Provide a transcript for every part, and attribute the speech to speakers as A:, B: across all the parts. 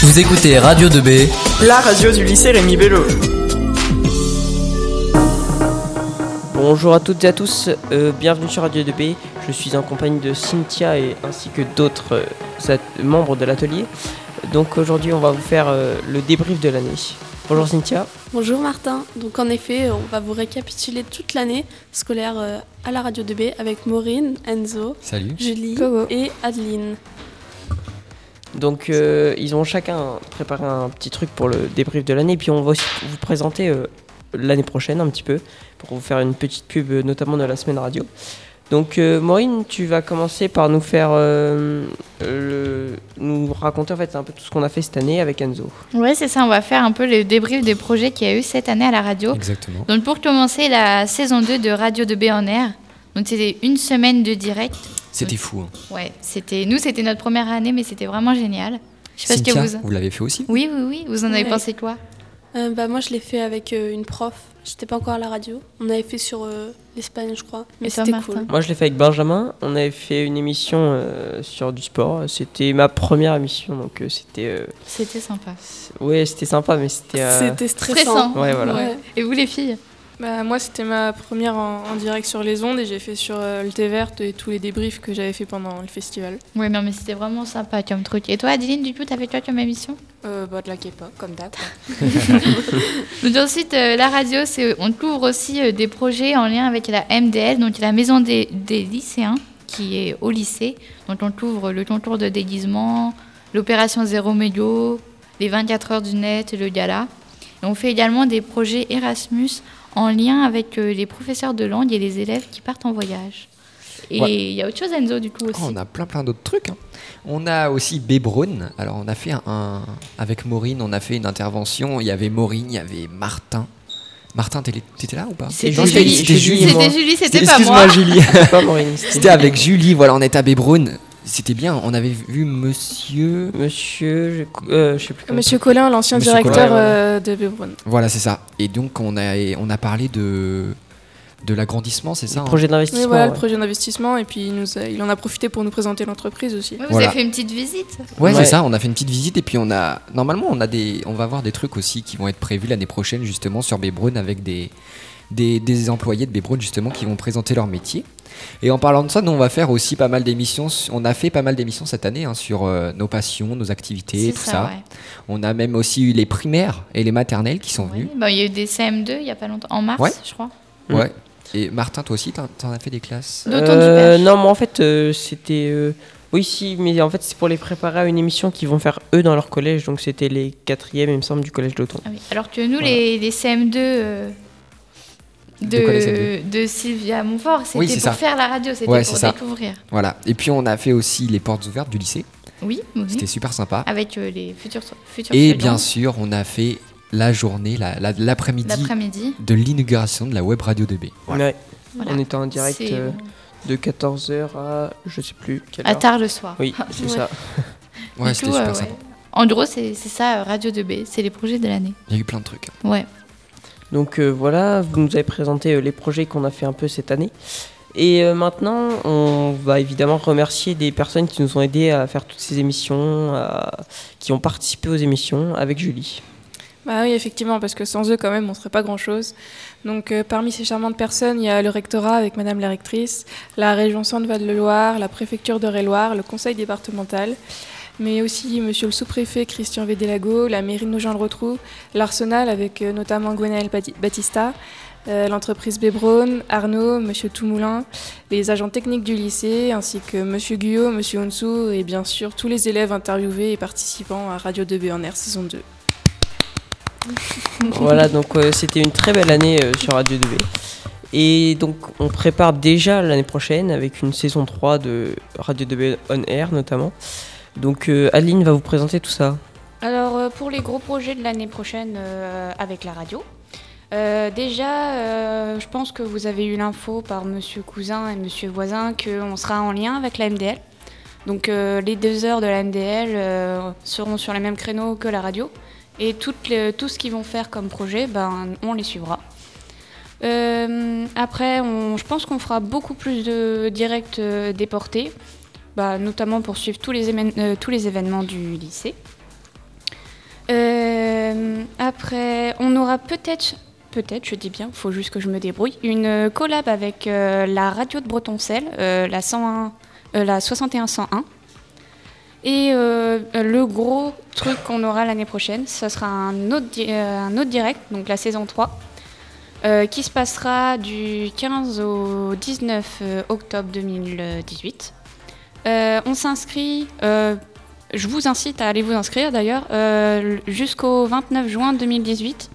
A: Vous écoutez Radio 2B,
B: la radio du lycée Rémi Bello.
C: Bonjour à toutes et à tous, euh, bienvenue sur Radio 2B. Je suis en compagnie de Cynthia et ainsi que d'autres euh, membres de l'atelier. Donc aujourd'hui, on va vous faire euh, le débrief de l'année. Bonjour Cynthia.
D: Bonjour Martin. Donc en effet, on va vous récapituler toute l'année scolaire euh, à la radio 2B avec Maureen, Enzo,
A: salut.
D: Julie
E: Coco.
D: et Adeline.
C: Donc euh, ils ont chacun préparé un petit truc pour le débrief de l'année. Puis on va aussi vous présenter euh, l'année prochaine un petit peu pour vous faire une petite pub, euh, notamment de la semaine radio. Donc euh, Maureen, tu vas commencer par nous faire, euh, le- nous raconter en fait un peu tout ce qu'on a fait cette année avec Enzo.
E: Ouais, c'est ça, on va faire un peu le débrief des projets qu'il y a eu cette année à la radio.
A: Exactement.
E: Donc pour commencer, la saison 2 de Radio 2B en air. Donc c'était une semaine de direct.
A: C'était fou. Hein.
E: Ouais, c'était nous, c'était notre première année, mais c'était vraiment génial. Je sais pas ce que vous...
A: vous l'avez fait aussi?
E: Oui, oui, oui. Vous en avez
D: Ouais.
E: pensé quoi?
D: Euh, bah, moi je l'ai fait avec euh, une prof. J'étais pas encore à la radio. On avait fait sur euh, l'Espagne, je crois. Mais c'était cool.
C: Moi, je l'ai fait avec Benjamin. On avait fait une émission euh, sur du sport. C'était ma première émission, donc euh, c'était, euh,
E: C'était sympa.
C: ouais, c'était sympa, mais c'était. euh,
D: C'était stressant.
C: Ouais, voilà.
D: Ouais.
E: Et vous les filles?
F: Bah, moi, c'était ma première en, en direct sur les ondes et j'ai fait sur euh, le thé verte et tous les débriefs que j'avais fait pendant le festival.
E: Ouais, non, mais c'était vraiment sympa comme truc. Et toi, Adeline, du coup, t'as fait quoi comme émission?
F: Euh, bah, de la K-pop, comme d'hab.
E: Donc ensuite, euh, la radio, c'est, on couvre aussi euh, des projets en lien avec la MDL, donc la maison des, des lycéens, qui est au lycée. Donc on couvre le concours de déguisement, l'opération Zéro Médio, les 24 heures du net, le gala. Et on fait également des projets Erasmus en lien avec euh, les professeurs de langue et les élèves qui partent en voyage. Et il
A: Ouais.
E: y a autre chose, Enzo, du coup aussi.
A: Oh, on a plein plein d'autres trucs. hein. On a aussi Bébron. Alors on a fait un, un- avec Maureen, on a fait une intervention. Il y avait Maureen, il y avait Martin. Martin, t'étais là ou pas?
E: C'était Julie.
A: C'était Julie.
E: C'était pas
A: Excuse-moi
E: moi.
A: Julie.
C: C'était
A: avec Julie. Voilà, on était à Bébron. C'était bien. On avait vu Monsieur.
C: Monsieur, je, euh, je sais plus comment.
F: Monsieur Collin, l'ancien directeur euh, de Bébron.
A: Voilà, c'est ça. Et donc on a on a parlé de de l'agrandissement, c'est ça
C: Le
A: hein
C: projet
F: Oui,
C: d'investissement.
F: voilà, le projet d'investissement et puis il, nous a- il en a profité pour nous présenter l'entreprise aussi.
E: Ouais, vous
A: Voilà.
E: avez fait une petite visite.
A: Ouais,
C: Ouais.
A: c'est ça. On a fait une petite visite et puis on a normalement on a des on va avoir des trucs aussi qui vont être prévus l'année prochaine justement sur Bébron avec des, des des employés de Bébron justement qui vont présenter leur métier. Et en parlant de ça, nous on va faire aussi pas mal d'émissions. On a fait pas mal d'émissions cette année hein, sur euh, nos passions, nos activités, tout ça.
E: ouais.
A: On a même aussi eu les primaires et les maternelles qui sont
E: Oui,
A: venus.
E: bah, il y a eu des CM2 il y a pas longtemps, en mars,
A: Ouais.
E: je crois.
C: Mm.
A: Ouais. Et Martin, toi aussi, t'en as fait des classes?
C: Euh, non, mais en fait, euh, c'était. euh, Oui, si, mais en fait, c'est pour les préparer à une émission qu'ils vont faire eux dans leur collège. Donc, c'était les quatrièmes, il me semble, du collège d'Auton.
E: Ah oui. Alors que nous,
C: Voilà.
E: les, les CM2 euh,
A: De
E: de, de Sylvia Montfort, c'était
A: Oui,
E: pour
A: ça.
E: faire la radio, c'était
A: Ouais,
E: pour
A: ça.
E: découvrir.
A: Voilà. Et puis on a fait aussi les portes ouvertes du lycée.
E: Oui, oui.
A: C'était super sympa.
E: Avec euh, les futurs, futurs
A: Et
E: students,
A: bien sûr, on a fait la journée, la- la- l'après-midi de l'inauguration de la web radio 2B.
C: Ouais.
E: Voilà.
C: On était en direct euh, de 14h à je sais plus quelle
E: à
C: heure.
E: tard le soir.
C: Oui, c'est
D: Ouais.
C: ça.
A: Ouais, c'était super
E: euh,
A: sympa.
E: ouais. En gros, c'est c'est ça, euh, Radio 2B, c'est les projets de l'année.
A: Il y a eu plein de trucs.
E: Ouais.
C: Donc euh, voilà, vous nous avez présenté euh, les projets qu'on a fait un peu cette année. Et euh, maintenant, on va évidemment remercier des personnes qui nous ont aidés à faire toutes ces émissions, qui ont participé aux émissions avec Julie.
F: Bah oui, effectivement, parce que sans eux, quand même, on ne serait pas grand-chose. Donc, parmi ces charmantes personnes, il y a le rectorat avec Madame la rectrice, la région Centre-Val-de-Loire, la préfecture d'Eure-et-Loire, le conseil départemental, mais aussi Monsieur le sous-préfet Christian Védélago, la mairie de Nogent-le-Rotrou, l'Arsenal avec euh, notamment Gwenaël Bati- Batista, euh, l'entreprise Bébron, Arnaud, Monsieur Toumoulin, les agents techniques du lycée, ainsi que Monsieur Guyot, Monsieur Onsou et bien sûr tous les élèves interviewés et participants à Radio 2B en air saison 2.
C: Voilà, donc euh, c'était une très belle année sur Radio 2B. Et donc on prépare déjà l'année prochaine avec une saison 3 de Radio 2B On Air notamment. Donc euh, Adeline va vous présenter tout ça.
G: Alors euh, pour les gros projets de l'année prochaine euh, avec la radio, déjà je pense que vous avez eu l'info par Monsieur Cousin et Monsieur Voisin qu'on sera en lien avec la MDL. Donc les deux heures de la MDL seront sur les mêmes créneaux que la radio et tout ce qu'ils vont faire comme projet, ben, on les suivra. Après, je pense qu'on fera beaucoup plus de directs déportés, bah, notamment pour suivre tous les, euh, événements du lycée. Euh, après, on aura peut-être, peut-être, je dis bien, faut juste que je me débrouille, une collab avec euh, la radio de Bretoncelle, euh, la 101, euh, la 61 Et euh, le gros truc qu'on aura l'année prochaine, ce sera un autre, euh, direct, donc la saison 3, euh, qui se passera du 15 au 19 euh, octobre 2018. Euh, on s'inscrit, euh, je vous incite à aller vous inscrire d'ailleurs, euh, jusqu'au 29 juin 2018.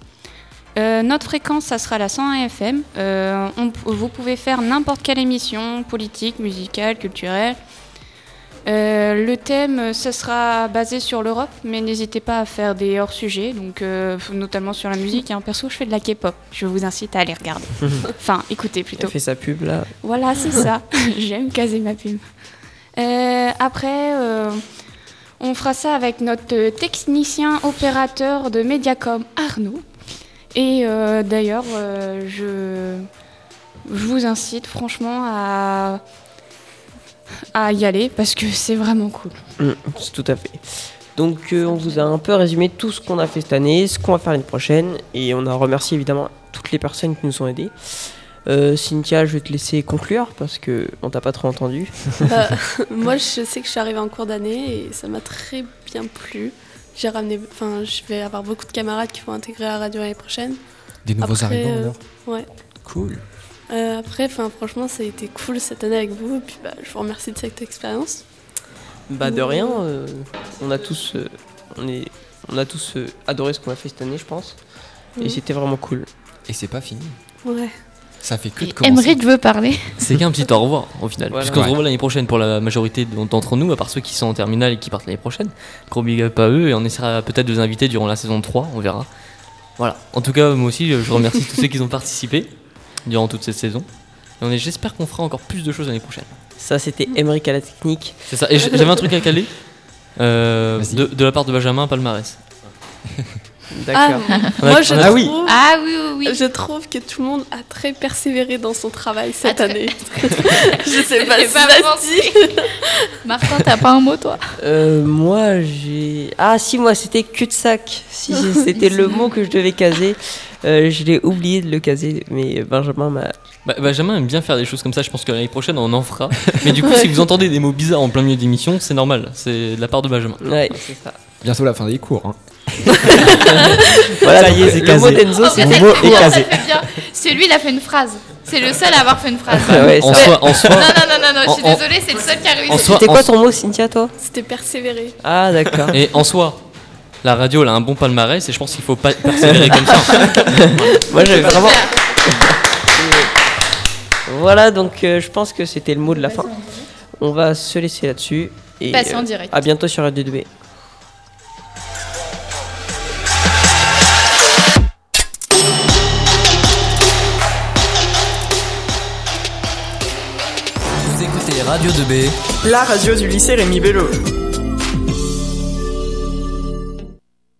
G: Euh, notre fréquence, ça sera la 101 FM. Euh, on- vous pouvez faire n'importe quelle émission, politique, musicale, culturelle. Euh, le thème, ce sera basé sur l'Europe, mais n'hésitez pas à faire des hors-sujets, donc euh, notamment sur la musique. Et en perso, je fais de la K-pop. Je vous incite à aller regarder. enfin, écoutez plutôt.
C: Elle fait sa pub là.
G: Voilà, c'est ça. J'aime caser ma pub. Euh, après, euh, on fera ça avec notre technicien opérateur de Mediacom, Arnaud. Et euh, d'ailleurs, je, vous incite franchement à, y aller parce que c'est vraiment cool.
C: Mm, c'est tout à fait. Donc on vous a un peu résumé tout ce qu'on a fait cette année, ce qu'on va faire l'année prochaine, et on a remercié évidemment toutes les personnes qui nous ont aidés. Euh, Cynthia, je vais te laisser conclure parce que on t'a pas trop entendu.
D: Bah, moi, je sais que je suis arrivée en cours d'année et ça m'a très bien plu. J'ai ramené, enfin, je vais avoir beaucoup de camarades qui vont intégrer la radio l'année prochaine.
A: Des nouveaux
D: Après,
A: arrivants
D: euh,
A: alors
D: Ouais.
A: Cool.
D: Euh, après, enfin, franchement, ça a été cool cette année avec vous. Et puis, bah, je vous remercie de cette expérience.
C: Bah de rien, euh, on a tous, euh, on est, on a tous euh, adoré ce qu'on a fait cette année, je pense, et
D: Mhm.
C: c'était vraiment cool.
A: Et c'est pas fini.
D: Ouais.
A: Ça fait que de commencer.
E: Emmerich veut parler.
H: C'est qu'un petit au revoir au final.
C: Voilà.
H: Puisqu'on se revoit l'année prochaine pour la majorité d'entre nous, à part ceux qui sont en terminale et qui partent l'année prochaine. Gros big up à eux et on essaiera peut-être de les inviter durant la saison 3, on verra. Voilà. En tout cas, moi aussi, je remercie tous ceux qui ont participé durant toute cette saison. Et on est- j'espère qu'on fera encore plus de choses l'année prochaine.
C: Ça c'était Emmerich à la technique.
H: C'est ça. Et j'avais un truc à caler. Euh, de, de la part de Benjamin Palmarès.
C: D'accord.
H: On a-
D: Moi, je
A: Ah oui.
D: trouve,
E: Ah oui, oui, oui.
D: je trouve que tout le monde a très persévéré dans son travail cette
E: Ah,
D: année. je sais pas si
E: pas. Martin, t'as pas un mot, toi?
C: Euh, moi j'ai, ah si moi c'était cul-de-sac. Si c'était le mot que je devais caser, Euh, je l'ai oublié de le caser, mais Benjamin m'a.
H: Bah, Benjamin aime bien faire des choses comme ça. Je pense que l'année prochaine, on en fera. Mais du coup, si vous entendez des mots bizarres en plein milieu d'émission, c'est normal. C'est de la part de Benjamin.
C: Ouais, c'est ça.
A: Bientôt la fin des cours. Hein.
C: Voilà,
A: Ça y est, c'est
C: le mot
A: casé.
C: d'Enzo, c'est
A: mot est casé.
E: C'est lui, il a fait une phrase. C'est le seul à avoir fait une phrase.
C: Ah ouais,
H: En soi, en soi,
E: Non, non, non, non, non, je suis désolée, c'est le seul qui a réussi.
C: C'était quoi ton mot, Cynthia, toi?
D: C'était persévérer.
C: Ah d'accord.
H: Et en soi, la radio elle a un bon palmarès et je pense qu'il faut pas persévérer comme ça.
C: Moi j'avais vraiment. Voilà, donc euh, je pense que c'était le mot de la fin. On va se laisser là-dessus. Et
E: Passer en
C: euh,
E: direct.
C: à bientôt sur Radio 2B.
I: Radio 2B.
B: La radio du lycée Rémi Bello.